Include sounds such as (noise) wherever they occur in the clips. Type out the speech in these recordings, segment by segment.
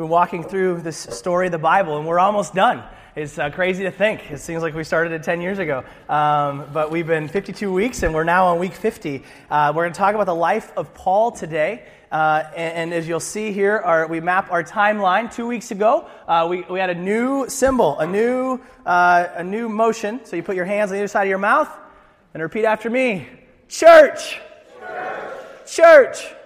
been walking through this story of the Bible, and we're almost done. It's uh, crazy to think. It seems like we started it 10 years ago. Um, but we've been 52 weeks, and we're now on week 50. Uh, we're going to talk about the life of Paul today. Uh, and, and, as you'll see here, our, we map our timeline. Two weeks ago, uh, we, we had a new symbol, a new, uh, a new motion. So you put your hands on either side of your mouth and repeat after me Church! Church! Church.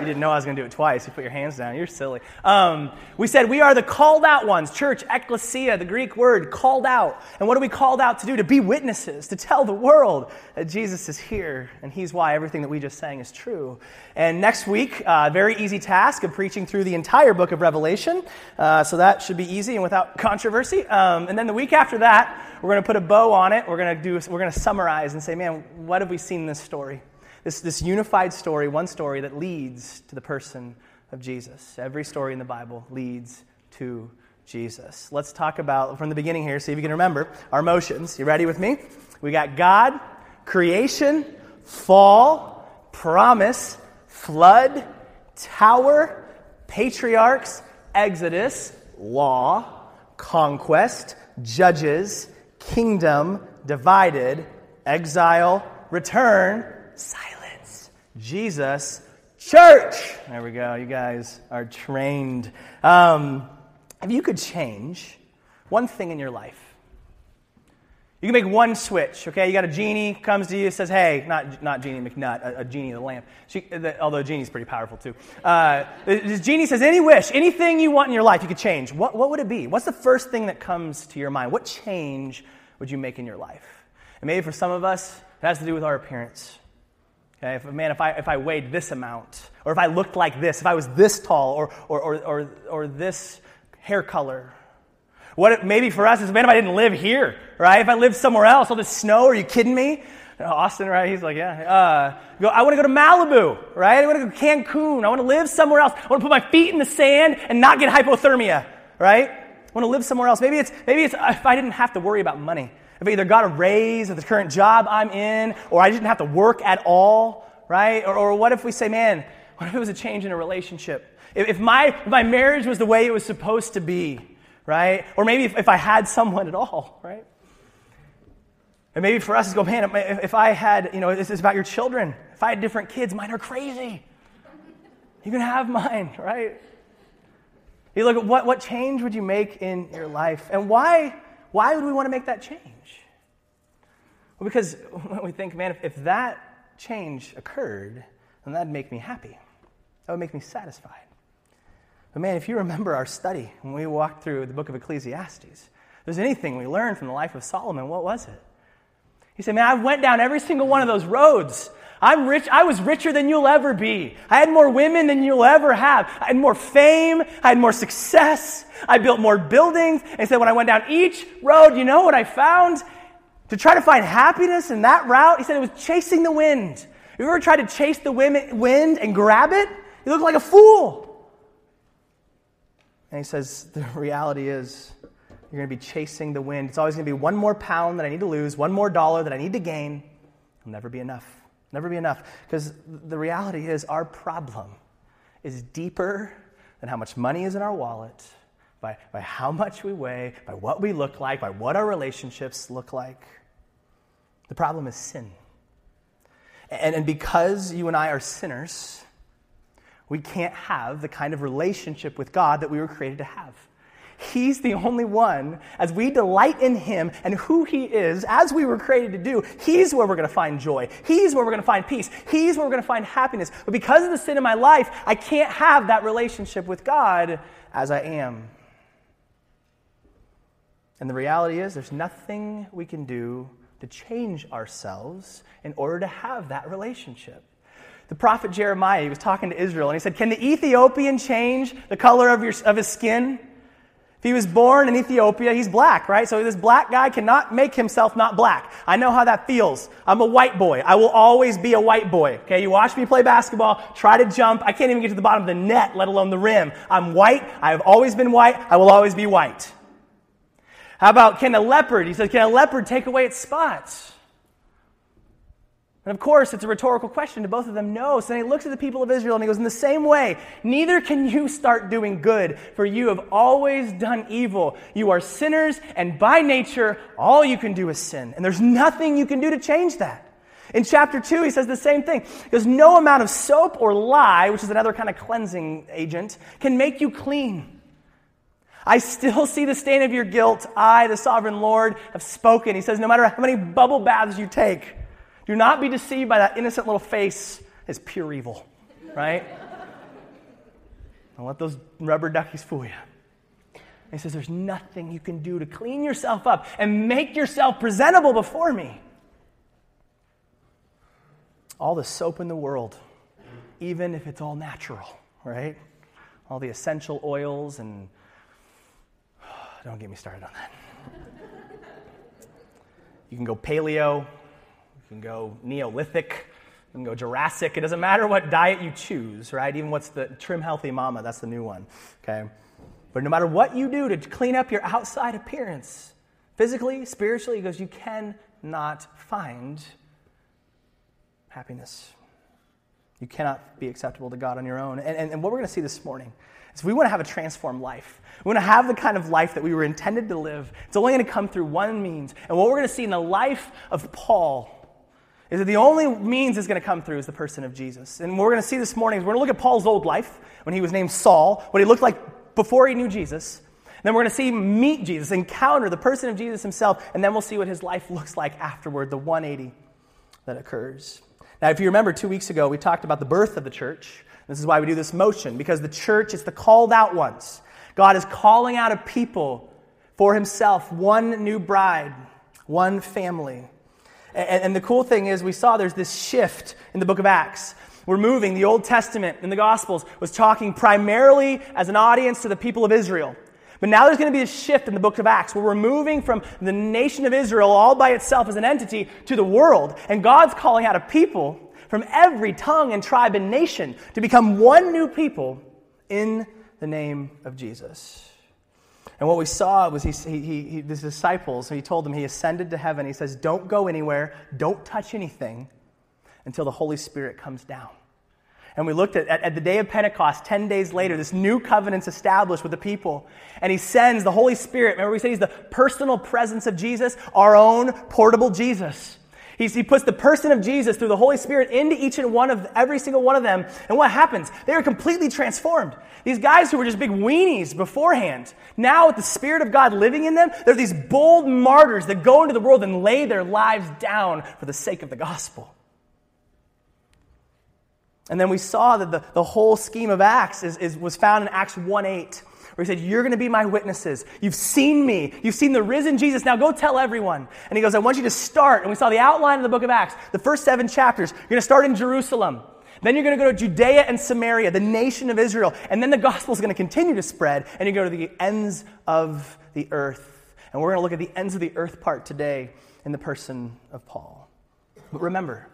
You didn't know I was going to do it twice. You put your hands down. You're silly. Um, we said we are the called out ones. Church, ecclesia, the Greek word, called out. And what are we called out to do? To be witnesses, to tell the world that Jesus is here, and He's why everything that we just sang is true. And next week, uh, very easy task of preaching through the entire book of Revelation. Uh, so that should be easy and without controversy. Um, and then the week after that, we're going to put a bow on it. We're going to do. We're going to summarize and say, man, what have we seen in this story? This, this unified story, one story that leads to the person of Jesus. Every story in the Bible leads to Jesus. Let's talk about from the beginning here, see if you can remember our motions. You ready with me? We got God, creation, fall, promise, flood, tower, patriarchs, exodus, law, conquest, judges, kingdom, divided, exile, return, silence. Jesus, church. There we go. You guys are trained. Um, if you could change one thing in your life, you can make one switch, okay? You got a genie comes to you, says, "Hey, not not genie McNutt, a, a genie of the lamp." She, the, although genie's pretty powerful too. Uh, this genie says, "Any wish, anything you want in your life, you could change. What what would it be? What's the first thing that comes to your mind? What change would you make in your life?" And maybe for some of us, it has to do with our appearance. Okay, if, man, if I, if I weighed this amount, or if I looked like this, if I was this tall, or, or, or, or, or this hair color. What maybe for us is, man, if I didn't live here, right? If I lived somewhere else, all this snow, are you kidding me? Austin, right? He's like, yeah. Uh, go, I want to go to Malibu, right? I want to go to Cancun. I want to live somewhere else. I want to put my feet in the sand and not get hypothermia, right? I want to live somewhere else. Maybe it's, maybe it's if I didn't have to worry about money. If I either got a raise at the current job I'm in, or I didn't have to work at all, right? Or, or what if we say, man, what if it was a change in a relationship? If, if my, if my marriage was the way it was supposed to be, right? Or maybe if, if I had someone at all, right? And maybe for us, it's go, man, if, if I had, you know, this is about your children. If I had different kids, mine are crazy. You can have mine, (laughs) right? You look at what, what change would you make in your life? And why, why would we want to make that change? Well, because (laughs) we think, man, if, if that change occurred, then that'd make me happy. That would make me satisfied. But man, if you remember our study when we walked through the book of Ecclesiastes, if there's anything we learned from the life of Solomon, what was it? He said, Man, I went down every single one of those roads. I'm rich. I was richer than you'll ever be. I had more women than you'll ever have. I had more fame. I had more success. I built more buildings. And said, when I went down each road, you know what I found? To try to find happiness in that route, he said it was chasing the wind. You ever tried to chase the wind and grab it? You look like a fool. And he says, (laughs) the reality is, you're going to be chasing the wind. It's always going to be one more pound that I need to lose, one more dollar that I need to gain. It'll never be enough. Never be enough. Because the reality is, our problem is deeper than how much money is in our wallet, by, by how much we weigh, by what we look like, by what our relationships look like. The problem is sin. And, and because you and I are sinners, we can't have the kind of relationship with God that we were created to have. He's the only one, as we delight in Him and who He is, as we were created to do, He's where we're going to find joy. He's where we're going to find peace. He's where we're going to find happiness. But because of the sin in my life, I can't have that relationship with God as I am. And the reality is, there's nothing we can do to change ourselves in order to have that relationship. The prophet Jeremiah, he was talking to Israel, and he said, Can the Ethiopian change the color of, your, of his skin? If he was born in Ethiopia, he's black, right? So this black guy cannot make himself not black. I know how that feels. I'm a white boy. I will always be a white boy. Okay, you watch me play basketball, try to jump. I can't even get to the bottom of the net, let alone the rim. I'm white. I have always been white. I will always be white. How about can a leopard? He says, can a leopard take away its spots? And of course, it's a rhetorical question to both of them. No. So then he looks at the people of Israel and he goes, In the same way, neither can you start doing good, for you have always done evil. You are sinners, and by nature, all you can do is sin. And there's nothing you can do to change that. In chapter 2, he says the same thing. Because no amount of soap or lye, which is another kind of cleansing agent, can make you clean. I still see the stain of your guilt. I, the sovereign Lord, have spoken. He says, No matter how many bubble baths you take, do not be deceived by that innocent little face as pure evil, right? (laughs) Don't let those rubber duckies fool you. he says, There's nothing you can do to clean yourself up and make yourself presentable before me. All the soap in the world, even if it's all natural, right? All the essential oils and. Don't get me started on that. You can go paleo, you can go Neolithic, you can go Jurassic. It doesn't matter what diet you choose, right? Even what's the Trim Healthy Mama, that's the new one, okay? But no matter what you do to clean up your outside appearance, physically, spiritually, he goes, you cannot find happiness. You cannot be acceptable to God on your own. And, and, and what we're going to see this morning is we want to have a transformed life. We want to have the kind of life that we were intended to live. It's only going to come through one means. And what we're going to see in the life of Paul is that the only means is going to come through is the person of Jesus. And what we're going to see this morning is we're going to look at Paul's old life when he was named Saul, what he looked like before he knew Jesus. And then we're going to see meet Jesus, encounter the person of Jesus himself, and then we'll see what his life looks like afterward, the 180 that occurs. Now, if you remember, two weeks ago, we talked about the birth of the church. This is why we do this motion, because the church is the called out ones. God is calling out a people for himself, one new bride, one family. And, and, the cool thing is, we saw there's this shift in the book of Acts. We're moving. The Old Testament in the Gospels was talking primarily as an audience to the people of Israel. But now there's going to be a shift in the book of Acts where we're moving from the nation of Israel all by itself as an entity to the world. And God's calling out a people from every tongue and tribe and nation to become one new people in the name of Jesus. And what we saw was he, he, he, his disciples, he told them he ascended to heaven. He says, Don't go anywhere, don't touch anything until the Holy Spirit comes down. And we looked at, at, at, the day of Pentecost, 10 days later, this new covenant's established with the people. And he sends the Holy Spirit. Remember, we said he's the personal presence of Jesus, our own portable Jesus. He's, he puts the person of Jesus through the Holy Spirit into each and one of every single one of them. And what happens? They are completely transformed. These guys who were just big weenies beforehand, now with the Spirit of God living in them, they're these bold martyrs that go into the world and lay their lives down for the sake of the gospel. And then we saw that the, the whole scheme of Acts is, is, was found in Acts 1 8 where he said, You're going to be my witnesses. You've seen me. You've seen the risen Jesus. Now go tell everyone. And he goes, I want you to start. And we saw the outline of the book of Acts, the first seven chapters. You're going to start in Jerusalem. Then you're going to go to Judea and Samaria, the nation of Israel. And then the gospel is going to continue to spread. And you go to the ends of the earth. And we're going to look at the ends of the earth part today in the person of Paul. But remember,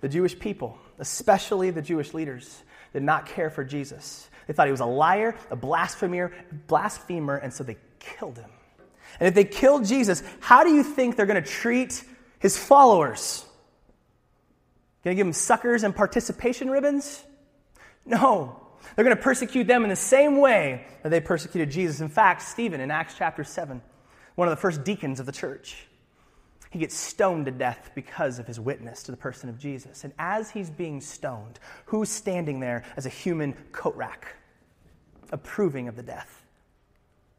the Jewish people, especially the Jewish leaders, did not care for Jesus. They thought he was a liar, a blasphemer, blasphemer, and so they killed him. And if they killed Jesus, how do you think they're going to treat his followers? Going to give them suckers and participation ribbons? No. They're going to persecute them in the same way that they persecuted Jesus. In fact, Stephen in Acts chapter 7, one of the first deacons of the church, he gets stoned to death because of his witness to the person of Jesus. And as he's being stoned, who's standing there as a human coat rack, approving of the death?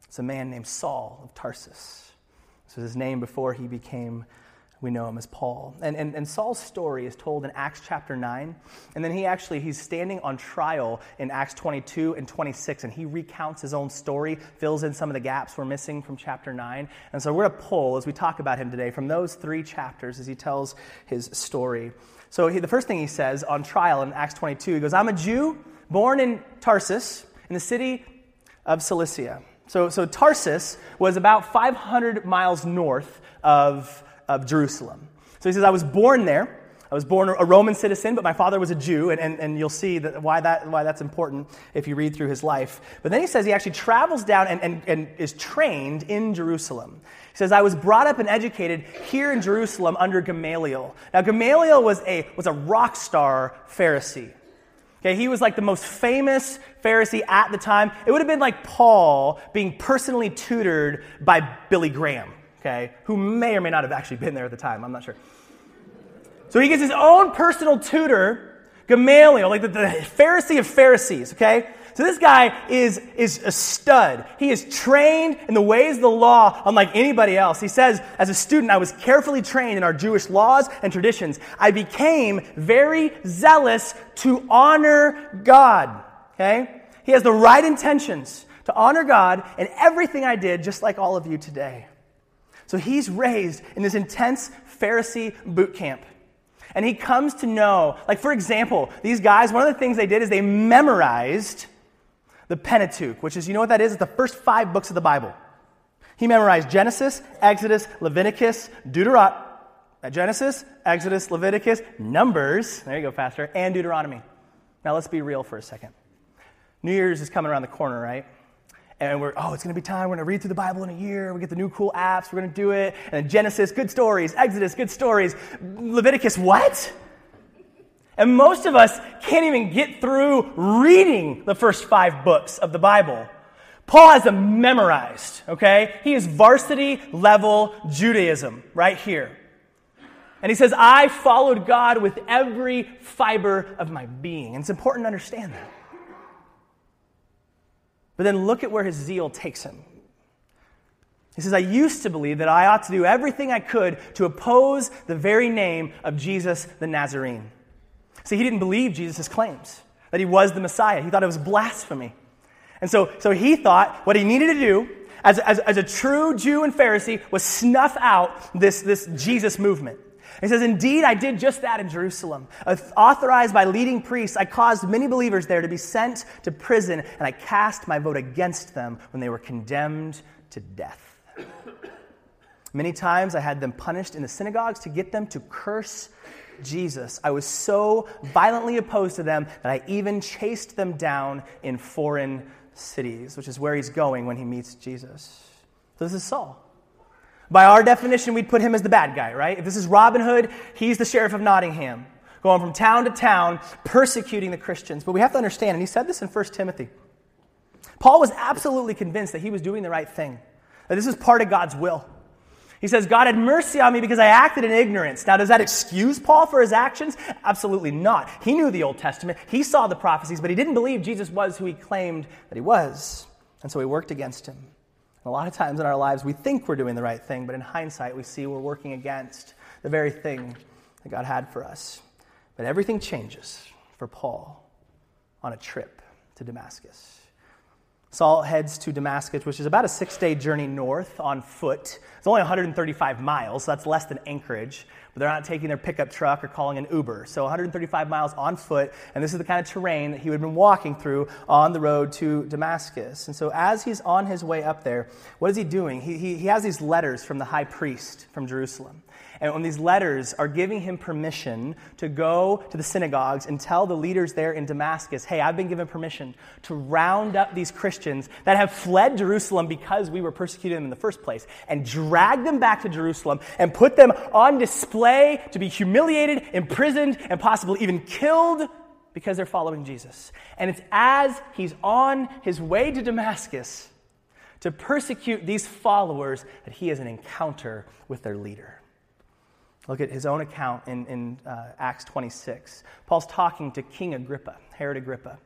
It's a man named Saul of Tarsus. This was his name before he became we know him as Paul. And, and, and Saul's story is told in Acts chapter 9. And then he actually, he's standing on trial in Acts 22 and 26. And he recounts his own story, fills in some of the gaps we're missing from chapter 9. And so we're going to pull, as we talk about him today, from those three chapters as he tells his story. So he, the first thing he says on trial in Acts 22, he goes, I'm a Jew born in Tarsus, in the city of Cilicia. So, so Tarsus was about 500 miles north of of Jerusalem. So he says, I was born there. I was born a Roman citizen, but my father was a Jew, and, and, and you'll see that why, that, why that's important if you read through his life. But then he says he actually travels down and, and, and is trained in Jerusalem. He says, I was brought up and educated here in Jerusalem under Gamaliel. Now, Gamaliel was a, was a rock star Pharisee. Okay, he was like the most famous Pharisee at the time. It would have been like Paul being personally tutored by Billy Graham, okay, who may or may not have actually been there at the time. I'm not sure. So he gets his own personal tutor, Gamaliel, like the, the Pharisee of Pharisees, okay? So this guy is, is a stud. He is trained in the ways of the law unlike anybody else. He says, as a student, I was carefully trained in our Jewish laws and traditions. I became very zealous to honor God. Okay? He has the right intentions to honor God in everything I did, just like all of you today. So he's raised in this intense Pharisee boot camp. And he comes to know, like, for example, these guys, one of the things they did is they memorized the Pentateuch, which is, you know what that is? It's the first five books of the Bible. He memorized Genesis, Exodus, Leviticus, Deuteronomy, uh, Genesis, Exodus, Leviticus, Numbers, there you go, faster, and Deuteronomy. Now let's be real for a second. New Year's is coming around the corner, right? And we're, oh, it's going to be time. We're going to read through the Bible in a year. We get the new cool apps. We're going to do it. And Genesis, good stories. Exodus, good stories. Leviticus, what? And most of us can't even get through reading the first five books of the Bible. Paul has them memorized, okay? He is varsity level Judaism right here. And he says, I followed God with every fiber of my being. And it's important to understand that. But then look at where his zeal takes him. He says, I used to believe that I ought to do everything I could to oppose the very name of Jesus the Nazarene. See, he didn't believe Jesus' claims that he was the Messiah. He thought it was blasphemy. And so, so he thought what he needed to do as, as, as a true Jew and Pharisee was snuff out this, this Jesus movement. He says, Indeed, I did just that in Jerusalem. Authorized by leading priests, I caused many believers there to be sent to prison, and I cast my vote against them when they were condemned to death. (coughs) Many times I had them punished in the synagogues to get them to curse Jesus. I was so violently opposed to them that I even chased them down in foreign cities, which is where he's going when he meets Jesus. So this is Saul. By our definition, we'd put him as the bad guy, right? If this is Robin Hood, he's the sheriff of Nottingham, going from town to town, persecuting the Christians. But we have to understand, and he said this in 1 Timothy. Paul was absolutely convinced that he was doing the right thing, that this is part of God's will. He says, God had mercy on me because I acted in ignorance. Now, does that excuse Paul for his actions? Absolutely not. He knew the Old Testament, he saw the prophecies, but he didn't believe Jesus was who he claimed that he was. And so he worked against him. A lot of times in our lives, we think we're doing the right thing, but in hindsight, we see we're working against the very thing that God had for us. But everything changes for Paul on a trip to Damascus. Saul heads to Damascus, which is about a six day journey north on foot. It's only 135 miles, so that's less than Anchorage. But they're not taking their pickup truck or calling an Uber. So 135 miles on foot, and this is the kind of terrain that he would have been walking through on the road to Damascus. And so as he's on his way up there, what is he doing? He, he, he has these letters from the high priest from Jerusalem. And when these letters are giving him permission to go to the synagogues and tell the leaders there in Damascus, hey, I've been given permission to round up these Christians that have fled Jerusalem because we were persecuting them in the first place and drag them back to Jerusalem and put them on display to be humiliated, imprisoned, and possibly even killed because they're following Jesus. And it's as he's on his way to Damascus to persecute these followers that he has an encounter with their leader. Look at his own account in, in uh, Acts 26. Paul's talking to King Agrippa, Herod Agrippa.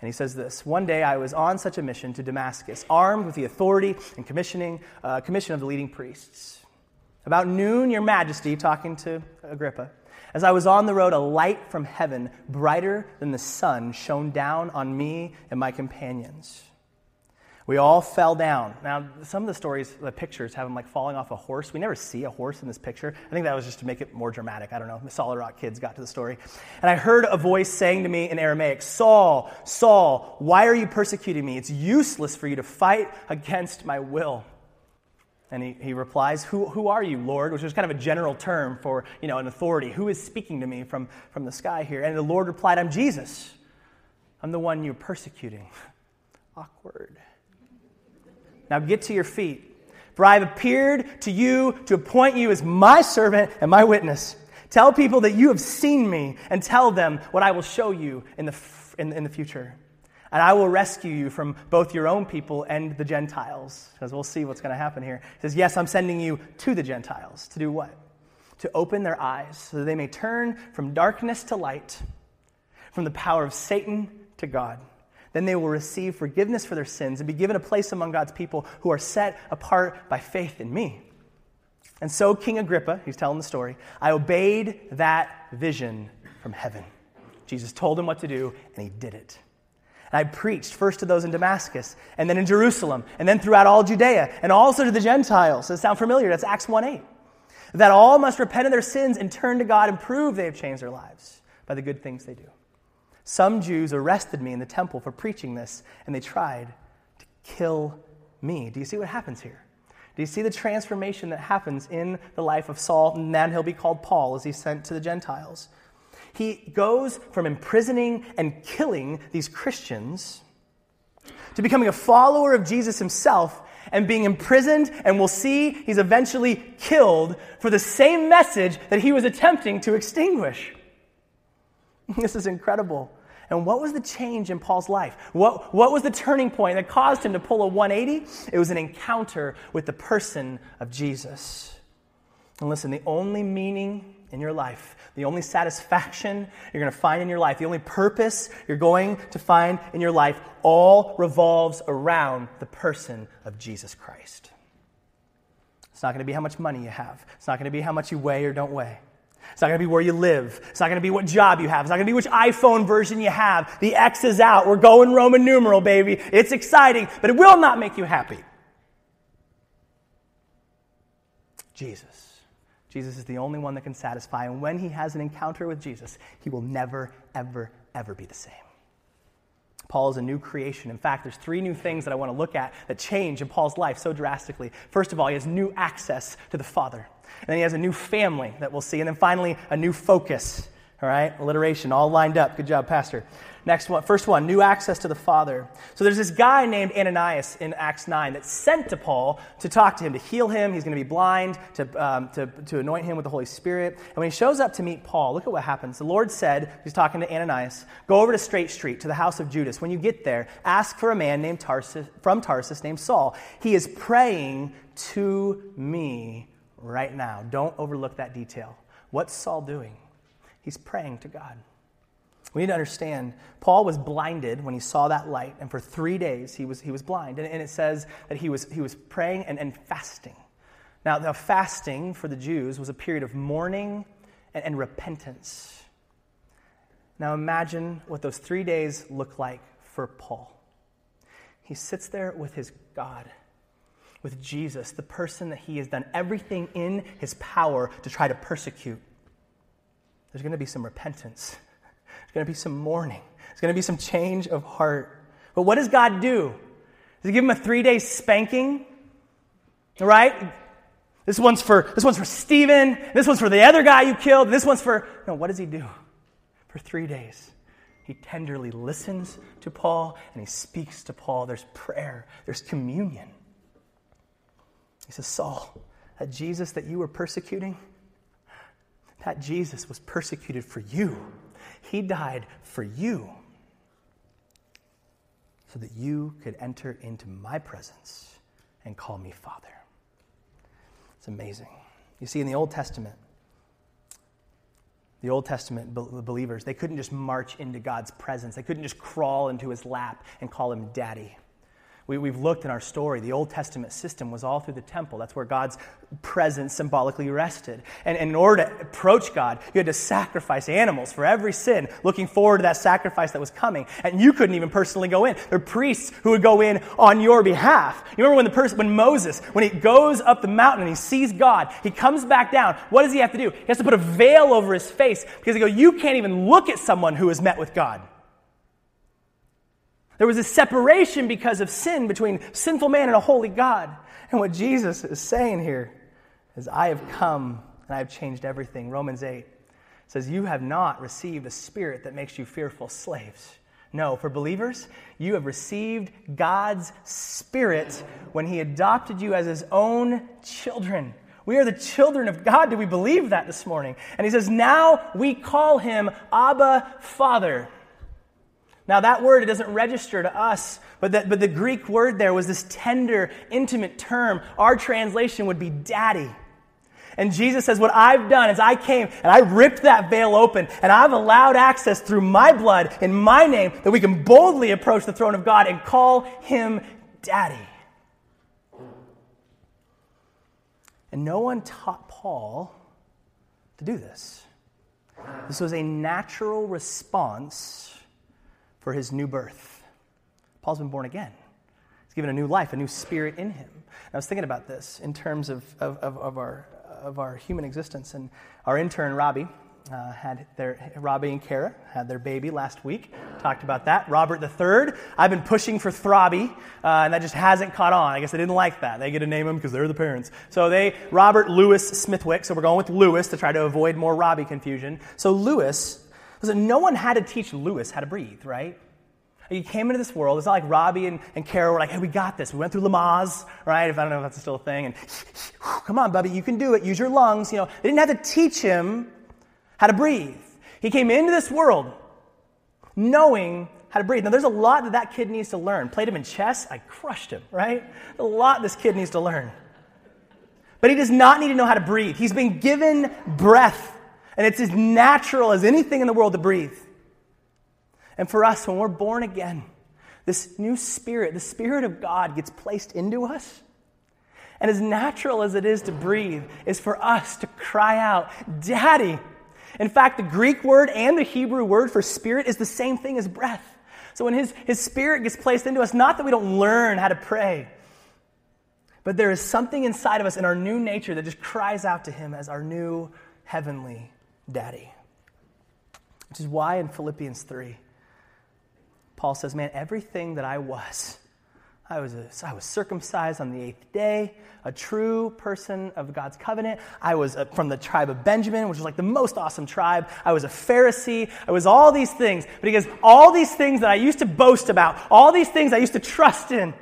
And he says this One day I was on such a mission to Damascus, armed with the authority and commissioning, uh, commission of the leading priests. About noon, Your Majesty, talking to Agrippa, as I was on the road, a light from heaven, brighter than the sun, shone down on me and my companions. We all fell down. Now, some of the stories, the pictures have them like falling off a horse. We never see a horse in this picture. I think that was just to make it more dramatic. I don't know. The Solid Rock kids got to the story. And I heard a voice saying to me in Aramaic, Saul, Saul, why are you persecuting me? It's useless for you to fight against my will. And he, he replies, who, who are you, Lord? Which was kind of a general term for you know, an authority. Who is speaking to me from, from the sky here? And the Lord replied, I'm Jesus. I'm the one you're persecuting. (laughs) Awkward. Now get to your feet. For I have appeared to you to appoint you as my servant and my witness. Tell people that you have seen me and tell them what I will show you in the, in, in the future. And I will rescue you from both your own people and the Gentiles. Because we'll see what's going to happen here. He says, Yes, I'm sending you to the Gentiles. To do what? To open their eyes so that they may turn from darkness to light, from the power of Satan to God. Then they will receive forgiveness for their sins and be given a place among God's people who are set apart by faith in me. And so, King Agrippa, he's telling the story, I obeyed that vision from heaven. Jesus told him what to do, and he did it. And I preached first to those in Damascus, and then in Jerusalem, and then throughout all Judea, and also to the Gentiles. Does that sound familiar? That's Acts 1 8. That all must repent of their sins and turn to God and prove they have changed their lives by the good things they do. Some Jews arrested me in the temple for preaching this, and they tried to kill me. Do you see what happens here? Do you see the transformation that happens in the life of Saul? And then he'll be called Paul as he's sent to the Gentiles. He goes from imprisoning and killing these Christians to becoming a follower of Jesus himself and being imprisoned, and we'll see he's eventually killed for the same message that he was attempting to extinguish. (laughs) This is incredible. And what was the change in Paul's life? What, what was the turning point that caused him to pull a 180? It was an encounter with the person of Jesus. And listen, the only meaning in your life, the only satisfaction you're going to find in your life, the only purpose you're going to find in your life, all revolves around the person of Jesus Christ. It's not going to be how much money you have, it's not going to be how much you weigh or don't weigh. It's not going to be where you live. It's not going to be what job you have. It's not going to be which iPhone version you have. The X is out. We're going Roman numeral, baby. It's exciting, but it will not make you happy. Jesus. Jesus is the only one that can satisfy. And when he has an encounter with Jesus, he will never, ever, ever be the same. Paul is a new creation. In fact, there's three new things that I want to look at that change in Paul's life so drastically. First of all, he has new access to the Father. And then he has a new family that we'll see. And then finally, a new focus. All right? Alliteration, all lined up. Good job, Pastor. Next one, first one, new access to the Father. So there's this guy named Ananias in Acts 9 that's sent to Paul to talk to him, to heal him. He's going to be blind, to, um, to, to anoint him with the Holy Spirit. And when he shows up to meet Paul, look at what happens. The Lord said, he's talking to Ananias, go over to Straight Street, to the house of Judas. When you get there, ask for a man named Tarsus, from Tarsus named Saul. He is praying to me right now. Don't overlook that detail. What's Saul doing? He's praying to God. We need to understand Paul was blinded when he saw that light, and for three days he was, he was blind. And, and it says that he was, he was praying and, and fasting. Now, the fasting for the Jews was a period of mourning and, and repentance. Now, imagine what those three days look like for Paul. He sits there with his God, with Jesus, the person that he has done everything in his power to try to persecute. There's going to be some repentance there's going to be some mourning. There's going to be some change of heart. But what does God do? Does He give him a three day spanking? Right? This one's for this one's for Stephen. This one's for the other guy you killed. This one's for no. What does he do? For three days, he tenderly listens to Paul and he speaks to Paul. There's prayer. There's communion. He says, Saul, that Jesus that you were persecuting, that Jesus was persecuted for you. He died for you so that you could enter into my presence and call me Father. It's amazing. You see, in the Old Testament, the Old Testament believers, they couldn't just march into God's presence. They couldn't just crawl into his lap and call him daddy. We, we've looked in our story, the Old Testament system was all through the temple. That's where God's presence symbolically rested. And, and in order to approach God, you had to sacrifice animals for every sin, looking forward to that sacrifice that was coming. And you couldn't even personally go in. There were priests who would go in on your behalf. You remember when the person, when Moses, when he goes up the mountain and he sees God, he comes back down. What does he have to do? He has to put a veil over his face because he go, you can't even look at someone who has met with God. There was a separation because of sin between sinful man and a holy God. And what Jesus is saying here is, I have come and I have changed everything. Romans 8 says, You have not received a spirit that makes you fearful slaves. No, for believers, you have received God's Spirit when He adopted you as His own children. We are the children of God. Do we believe that this morning? And He says, Now we call Him Abba Father. Now, that word, it doesn't register to us, but the, but the Greek word there was this tender, intimate term. Our translation would be daddy. And Jesus says, What I've done is I came and I ripped that veil open and I've allowed access through my blood in my name that we can boldly approach the throne of God and call him daddy. And no one taught Paul to do this. This was a natural response for his new birth. Paul's been born again. He's given a new life, a new spirit in him. And I was thinking about this in terms of, of, of, of our, of our human existence. And our intern, Robbie, uh, had their Robbie and Kara had their baby last week. Talked about that. Robert III. I've been pushing for Throbby, uh, and that just hasn't caught on. I guess they didn't like that. They get to name him because they're the parents. So they Robert Lewis Smithwick. So we're going with Lewis to try to avoid more Robbie confusion. So Lewis. Listen, no one had to teach Lewis how to breathe, right? He came into this world. It's not like Robbie and, and Kara were like, hey, we got this. We went through Lamaze, right? If I don't know if that's still a thing. And (sighs) come on, Bubby, you can do it. Use your lungs. You know, they didn't have to teach him how to breathe. He came into this world knowing how to breathe. Now, there's a lot that that kid needs to learn. Played him in chess, I crushed him, right? A lot this kid needs to learn. But he does not need to know how to breathe. He's been given breath, and it's as natural as anything in the world to breathe. And for us, when we're born again, this new spirit, the spirit of God, gets placed into us. And as natural as it is to breathe, is for us to cry out, Daddy. In fact, the Greek word and the Hebrew word for spirit is the same thing as breath. So when his, his spirit gets placed into us, not that we don't learn how to pray, but there is something inside of us in our new nature that just cries out to him as our new heavenly daddy. Which is why in Philippians 3, Paul says, Man, everything that I was, I was, a, I was circumcised on the eighth day, a true person of God's covenant. I was a, from the tribe of Benjamin, which was like the most awesome tribe. I was a Pharisee. I was all these things. But he goes, All these things that I used to boast about, all these things I used to trust in,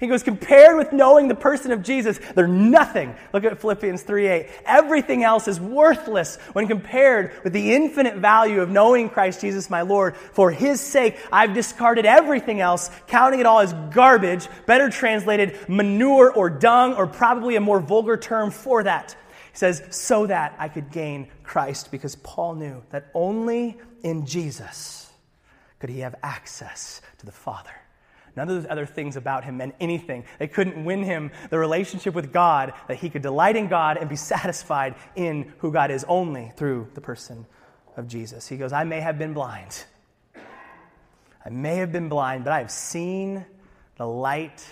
he goes, compared with knowing the person of Jesus, they're nothing. Look at Philippians 3:8. Everything else is worthless when compared with the infinite value of knowing Christ Jesus my Lord. For his sake, I've discarded everything else, counting it all as garbage, better translated manure or dung, or probably a more vulgar term for that. He says, so that I could gain Christ, because Paul knew that only in Jesus could he have access to the Father. None of those other things about him meant anything. They couldn't win him the relationship with God, that he could delight in God and be (laughs) satisfied in who God is only through the person of Jesus. He goes, I may have been blind. I may have been blind, but I have seen the light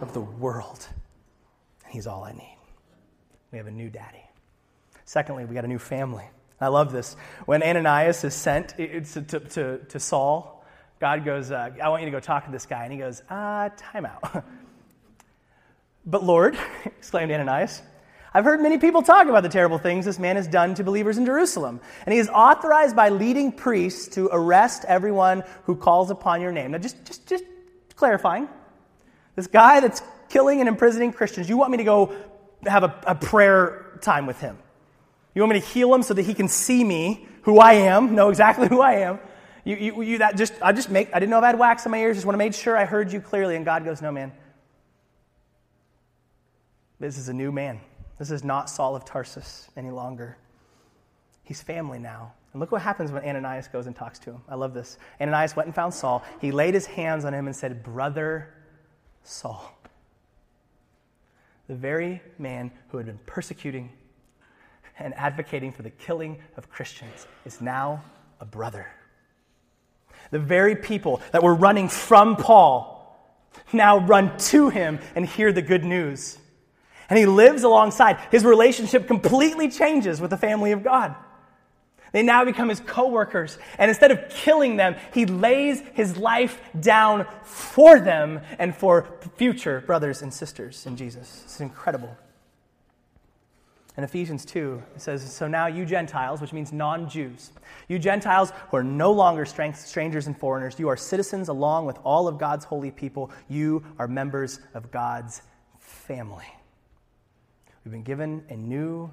of the world. And he's all I need. We have a new daddy. Secondly, we got a new family. I love this. When Ananias is sent to, to, to, to Saul, God goes, uh, I want you to go talk to this guy. And he goes, uh, time out. (laughs) but Lord, (laughs) exclaimed Ananias, I've heard many people talk about the terrible things this man has done to believers in Jerusalem. And he is authorized by leading priests to arrest everyone who calls upon your name. Now, just, just, just clarifying. This guy that's killing and imprisoning Christians, you want me to go have a, a prayer time with him? You want me to heal him so that he can see me, who I am, know exactly who I am? You, you, you that just, I just make, I didn't know if I had wax in my ears, just want to make sure I heard you clearly. And God goes, no, man. This is a new man. This is not Saul of Tarsus any longer. He's family now. And look what happens when Ananias goes and talks to him. I love this. Ananias went and found Saul. He laid his hands on him and said, Brother Saul. The very man who had been persecuting and advocating for the killing of Christians is now a brother. The very people that were running from Paul now run to him and hear the good news. And he lives alongside. His relationship completely changes with the family of God. They now become his co workers. And instead of killing them, he lays his life down for them and for future brothers and sisters in Jesus. It's incredible. In Ephesians 2, it says, So now you Gentiles, which means non Jews, you Gentiles who are no longer strangers and foreigners, you are citizens along with all of God's holy people. You are members of God's family. We've been given a new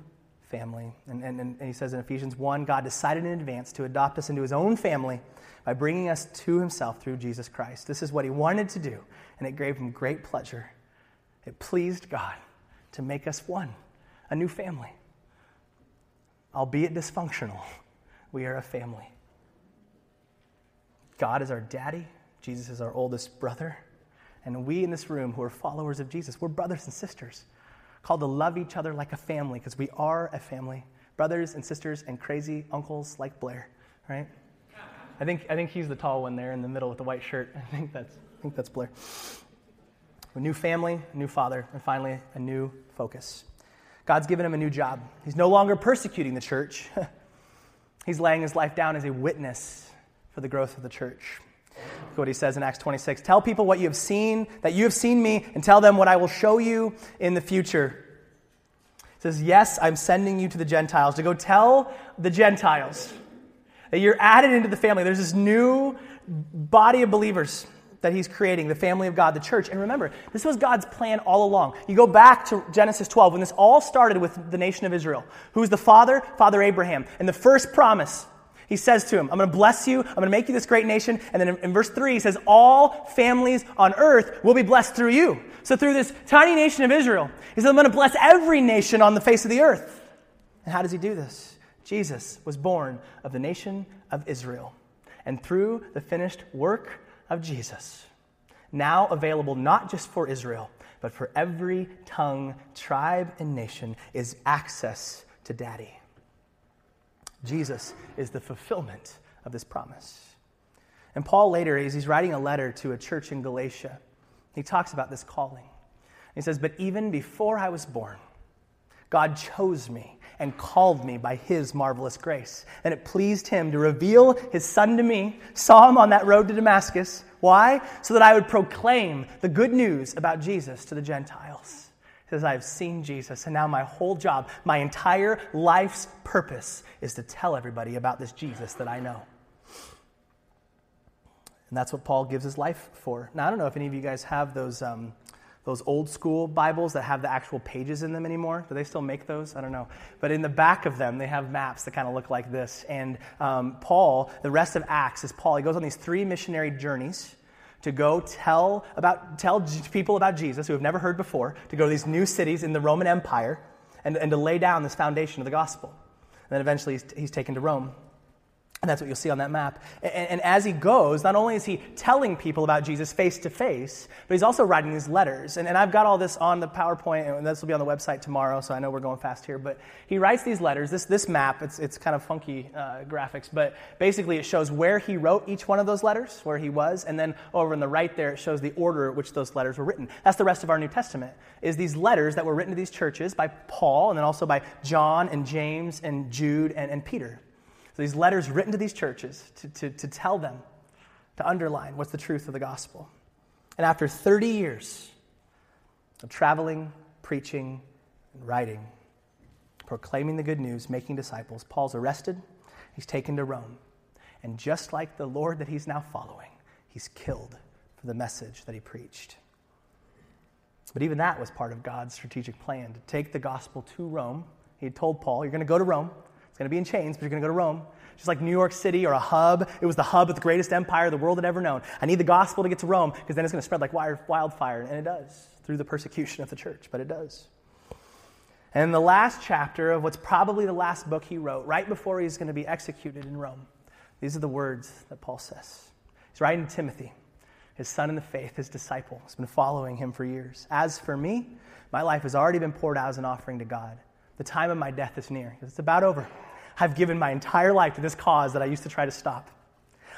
family. And, and, and he says in Ephesians 1 God decided in advance to adopt us into his own family by bringing us to himself through Jesus Christ. This is what he wanted to do, and it gave him great pleasure. It pleased God to make us one a new family. Albeit dysfunctional, we are a family. God is our daddy, Jesus is our oldest brother, and we in this room who are followers of Jesus, we're brothers and sisters, called to love each other like a family because we are a family. Brothers and sisters and crazy uncles like Blair, right? I think, I think he's the tall one there in the middle with the white shirt. (laughs) I think that's, I think that's Blair. A new family, a new father, and finally, a new focus. God's given him a new job. He's no longer persecuting the church, (laughs) he's laying his life down as a witness for the growth of the church. Look what he says in Acts 26 Tell people what you have seen, that you have seen me, and tell them what I will show you in the future. He says, Yes, I'm sending you to the Gentiles to go tell the Gentiles that you're added into the family. There's this new body of believers that he's creating, the family of God, the church. And remember, this was God's plan all along. You go back to Genesis 12 when this all started with the nation of Israel. Who's the father? Father Abraham. And the first promise, he says to him, I'm going to bless you. I'm going to make you this great nation. And then in, verse 3, he says, All families on earth will be blessed through you. So through this tiny nation of Israel, he says, I'm going to bless every nation on the face of the earth. And how does he do this? Jesus was born of the nation of Israel. And through the finished work of Jesus, now available not just for Israel, but for every tongue, tribe, and nation, is access to Daddy. Jesus is the fulfillment of this promise. And Paul later, as he's writing a letter to a church in Galatia, he talks about this calling. He says, But even before I was born, God chose me and called me by his marvelous grace. And it pleased him to reveal his son to me, saw him on that road to Damascus. Why? So that I would proclaim the good news about Jesus to the Gentiles. He says, I've seen Jesus, and now my whole job, my entire life's purpose is to tell everybody about this Jesus that I know. And that's what Paul gives his life for. Now, I don't know if any of you guys have those. Um, those old school Bibles that have the actual pages in them anymore. Do they still make those? I don't know. But in the back of them, they have maps that kind of look like this. And um, Paul, the rest of Acts is Paul. He goes on these three missionary journeys to go tell about tell people about Jesus who have never heard before, to go to these new cities in the Roman Empire, and, and to lay down this foundation of the gospel. And then eventually he's, he's taken to Rome. And that's what you'll see on that map. And, and, as he goes, not only is he telling people about Jesus face to face, but he's also writing these letters. And, and I've got all this on the PowerPoint, and this will be on the website tomorrow, so I know we're going fast here. But he writes these letters. This, this map, it's, it's kind of funky uh, graphics, but basically it shows where he wrote each one of those letters, where he was. And then over in the right there, it shows the order which those letters were written. That's the rest of our New Testament, is these letters that were written to these churches by Paul, and then also by John and James and Jude and, and Peter. So these letters written to these churches to, to, to tell them, to underline what's the truth of the gospel. And after 30 years of traveling, preaching, and writing, proclaiming the good news, making disciples, Paul's arrested, he's taken to Rome. And just like the Lord that he's now following, he's killed for the message that he preached. But even that was part of God's strategic plan to take the gospel to Rome. He had told Paul, You're going to go to Rome. It's going to be in chains, but you're going to go to Rome. Just like New York City or a hub. It was the hub of the greatest empire the world had ever known. I need the gospel to get to Rome because then it's going to spread like wildfire. And it does through the persecution of the church, but it does. And in the last chapter of what's probably the last book he wrote, right before he's going to be executed in Rome, these are the words that Paul says. He's writing to Timothy, his son in the faith, his disciple. He's been following him for years. As for me, my life has already been poured out as an offering to God. The time of my death is near. It's about over. I've given my entire life to this cause that I used to try to stop.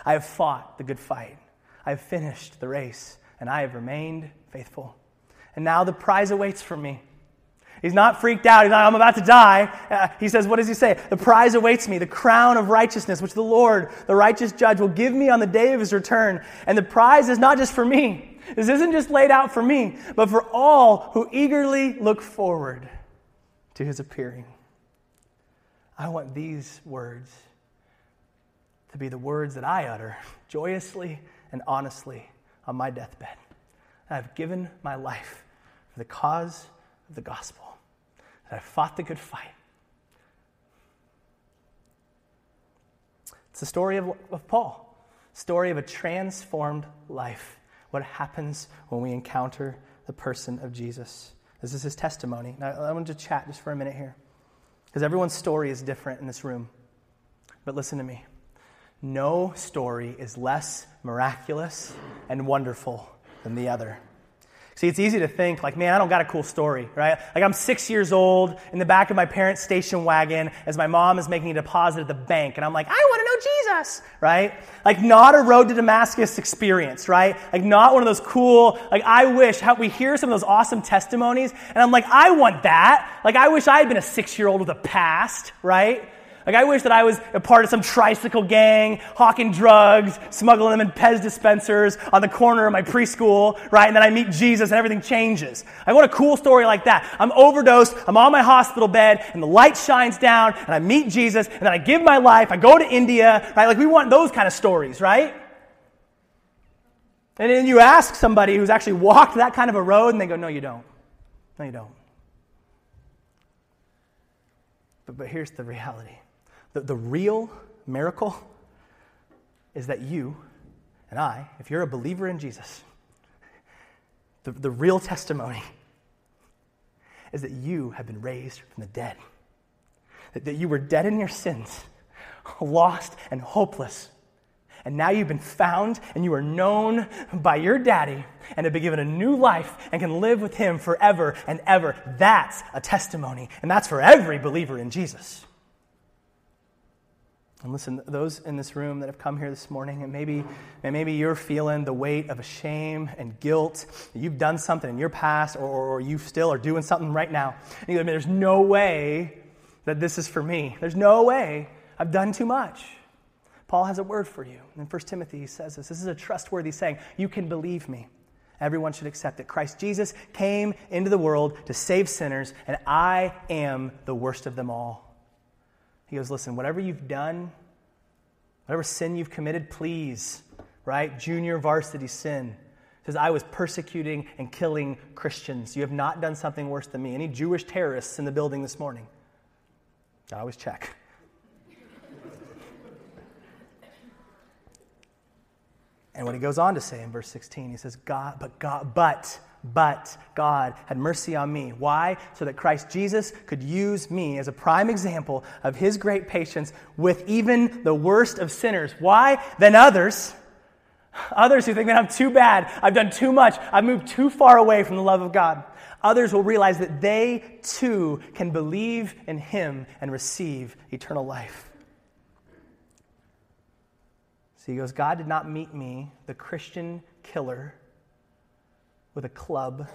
I have fought the good fight. I have finished the race, and I have remained faithful. And now the prize awaits for me He's not freaked out. He's not, I'm about to die. Uh, he says, What does he say? The prize awaits me, the crown of righteousness, which the Lord, the righteous judge, will give me on the day of his return. And the prize is not just for me. This isn't just laid out for me, but for all who eagerly look forward to his appearing. I want these words to be the words that I utter (laughs) joyously and honestly on my deathbed. I've given my life for the cause of the gospel, that I've fought the good fight. It's the story of, of Paul, story of a transformed life. What happens when we encounter the person of Jesus? This is his testimony. Now, I want to chat just for a minute here, because everyone's story is different in this room. But listen to me. No story is less miraculous and wonderful than the other. See, it's easy to think, like, man, I don't got a cool story, right? Like, I'm six years old in the back of my parents' station wagon as my mom is making a deposit at the bank, and I'm like, I want Jesus, right? Like, not a road to Damascus experience, right? Like, not one of those cool, like, I wish, how we hear some of those awesome testimonies, and I'm like, I want that. Like, I wish I had been a six year old with a past, right? Like, I wish that I was a part of some tricycle gang, hawking drugs, smuggling them in Pez dispensers on the corner of my preschool, right? And then I meet Jesus and everything changes. I want a cool story like that. I'm overdosed, I'm on my hospital bed, and the light shines down, and I meet Jesus, and then I give my life, I go to India, right? Like, we want those kind of stories, right? And then you ask somebody who's actually walked that kind of a road, and they go, No, you don't. No, you don't. But, but here's the reality the, the real miracle is that you and I, if you're a believer in Jesus, the, the real testimony is that you have been raised from the dead. That, that you were dead in your sins, lost and hopeless. And now you've been found and you are known by your daddy and have been given a new life and can live with him forever and ever. That's a testimony. And that's for every believer in Jesus. And listen, those in this room that have come here this morning, and maybe, and maybe you're feeling the weight of shame and guilt. You've done something in your past, or, or you still are doing something right now. And you go, there's no way that this is for me. There's no way I've done too much. Paul has a word for you. In 1 Timothy, he says this. This is a trustworthy saying. You can believe me. Everyone should accept it. Christ Jesus came into the world to save sinners, and I am the worst of them all. He goes, Listen, whatever you've done, whatever sin you've committed, please, right? Junior varsity sin. He says, I was persecuting and killing Christians. You have not done something worse than me. Any Jewish terrorists in the building this morning? I always check. and what he goes on to say in verse 16, he says, God, but God, but but God had mercy on me. Why? So that Christ Jesus could use me as a prime example of his great patience with even the worst of sinners. Why? Than others. Others who think that I'm too bad, I've done too much, I've moved too far away from the love of God. Others will realize that they too can believe in him and receive eternal life. So he goes, God did not meet me, the Christian killer with a club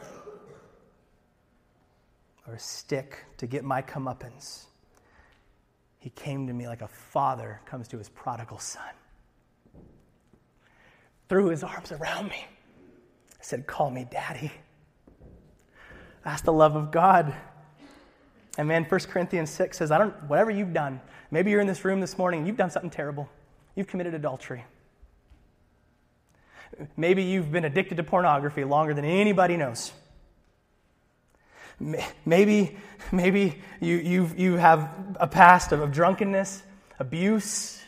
or a stick to get my comeuppance. He came to me like a father comes to his prodigal son. Threw his arms around me. said, Call me daddy. That's the love of God. And man, 1 Corinthians 6 says, I don't, whatever you've done, maybe you're in this room this morning, you've done something terrible. You've committed adultery. Maybe you've been addicted to pornography longer than anybody knows. Maybe, maybe you, you you have a past of, of drunkenness, abuse,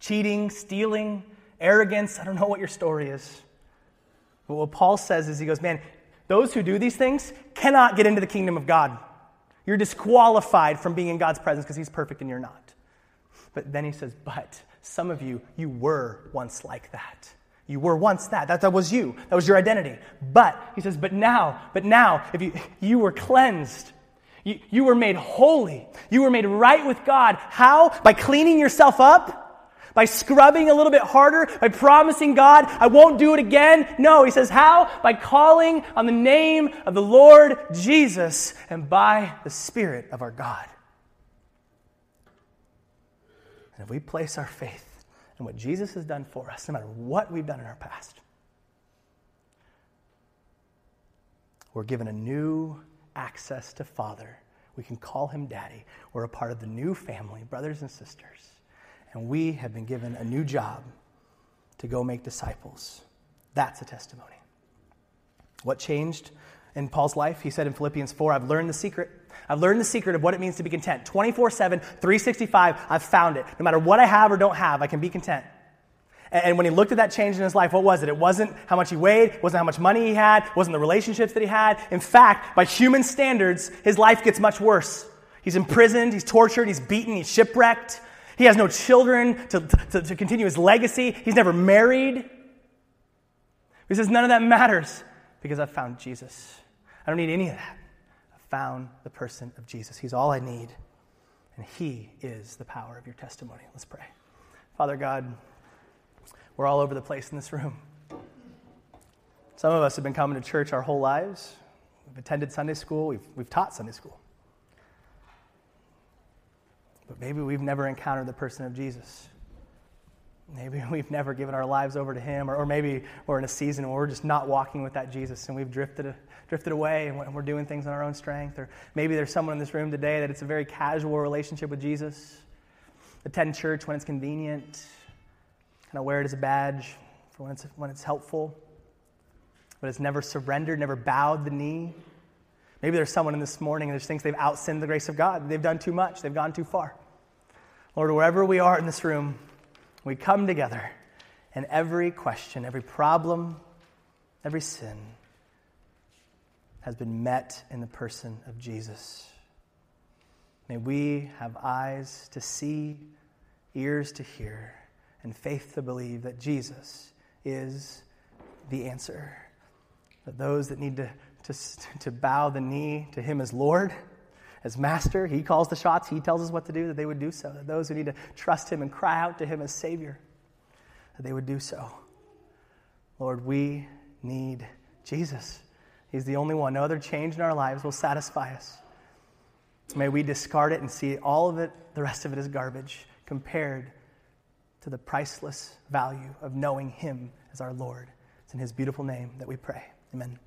cheating, stealing, arrogance. I don't know what your story is. But what Paul says is, he goes, Man, those who do these things cannot get into the kingdom of God. You're disqualified from being in God's presence because He's perfect and you're not. But then he says, But some of you, you were once like that. You were once that. that. That was you. That was your identity. But, he says, but now, but now, if you, you were cleansed. You, you were made holy. You were made right with God. How? By cleaning yourself up? By scrubbing a little bit harder? By promising God, I won't do it again? No, he says, how? By calling on the name of the Lord Jesus and by the Spirit of our God. And if we place our faith in what Jesus has done for us, no matter what we've done in our past, we're given a new access to Father. We can call him Daddy. We're a part of the new family, brothers and sisters. And we have been given a new job to go make disciples. That's a testimony. What changed in Paul's life? He said in Philippians 4 I've learned the secret. I've learned the secret of what it means to be content. 24 7, 365, I've found it. No matter what I have or don't have, I can be content. And when he looked at that change in his life, what was it? It wasn't how much he weighed, wasn't how much money he had, wasn't the relationships that he had. In fact, by human standards, his life gets much worse. He's imprisoned, he's tortured, he's beaten, he's shipwrecked. He has no children to, to, to continue his legacy. He's never married. He says, None of that matters because I've found Jesus. I don't need any of that. I've found the person of Jesus. He's all I need. And He is the power of your testimony. Let's pray. Father God, we're all over the place in this room. Some of us have been coming to church our whole lives. We've attended Sunday school, we've, we've taught Sunday school. But maybe we've never encountered the person of Jesus. Maybe (laughs) we've never given our lives over to Him, or, or maybe we're in a season where we're just not walking with that Jesus and we've drifted, drifted away and we're doing things on our own strength. Or maybe there's someone in this room today that it's a very casual relationship with Jesus. Attend church when it's convenient, kind of wear it as a badge for when it's, when it's helpful, but it's never surrendered, never bowed the knee. Maybe there's someone in this morning that thinks they've outsinned the grace of God. They've done too much, they've gone too far. Lord, wherever we are in this room, we come together, and every question, every problem, every sin has been met in the person of Jesus. May we have eyes to see, ears to hear, and faith to believe that Jesus is the answer. That those that need to, to, to bow the knee to Him as Lord, as Master, He calls the shots, He tells us what to do, that they would do so. That those who need to trust Him and cry out to Him as Savior, that they would do so. Lord, we need Jesus. He's the only one. No other change in our lives will satisfy us. May we discard it and see all of it, the rest of it, as garbage compared to the priceless value of knowing Him as our Lord. It's in His beautiful name that we pray. Amen.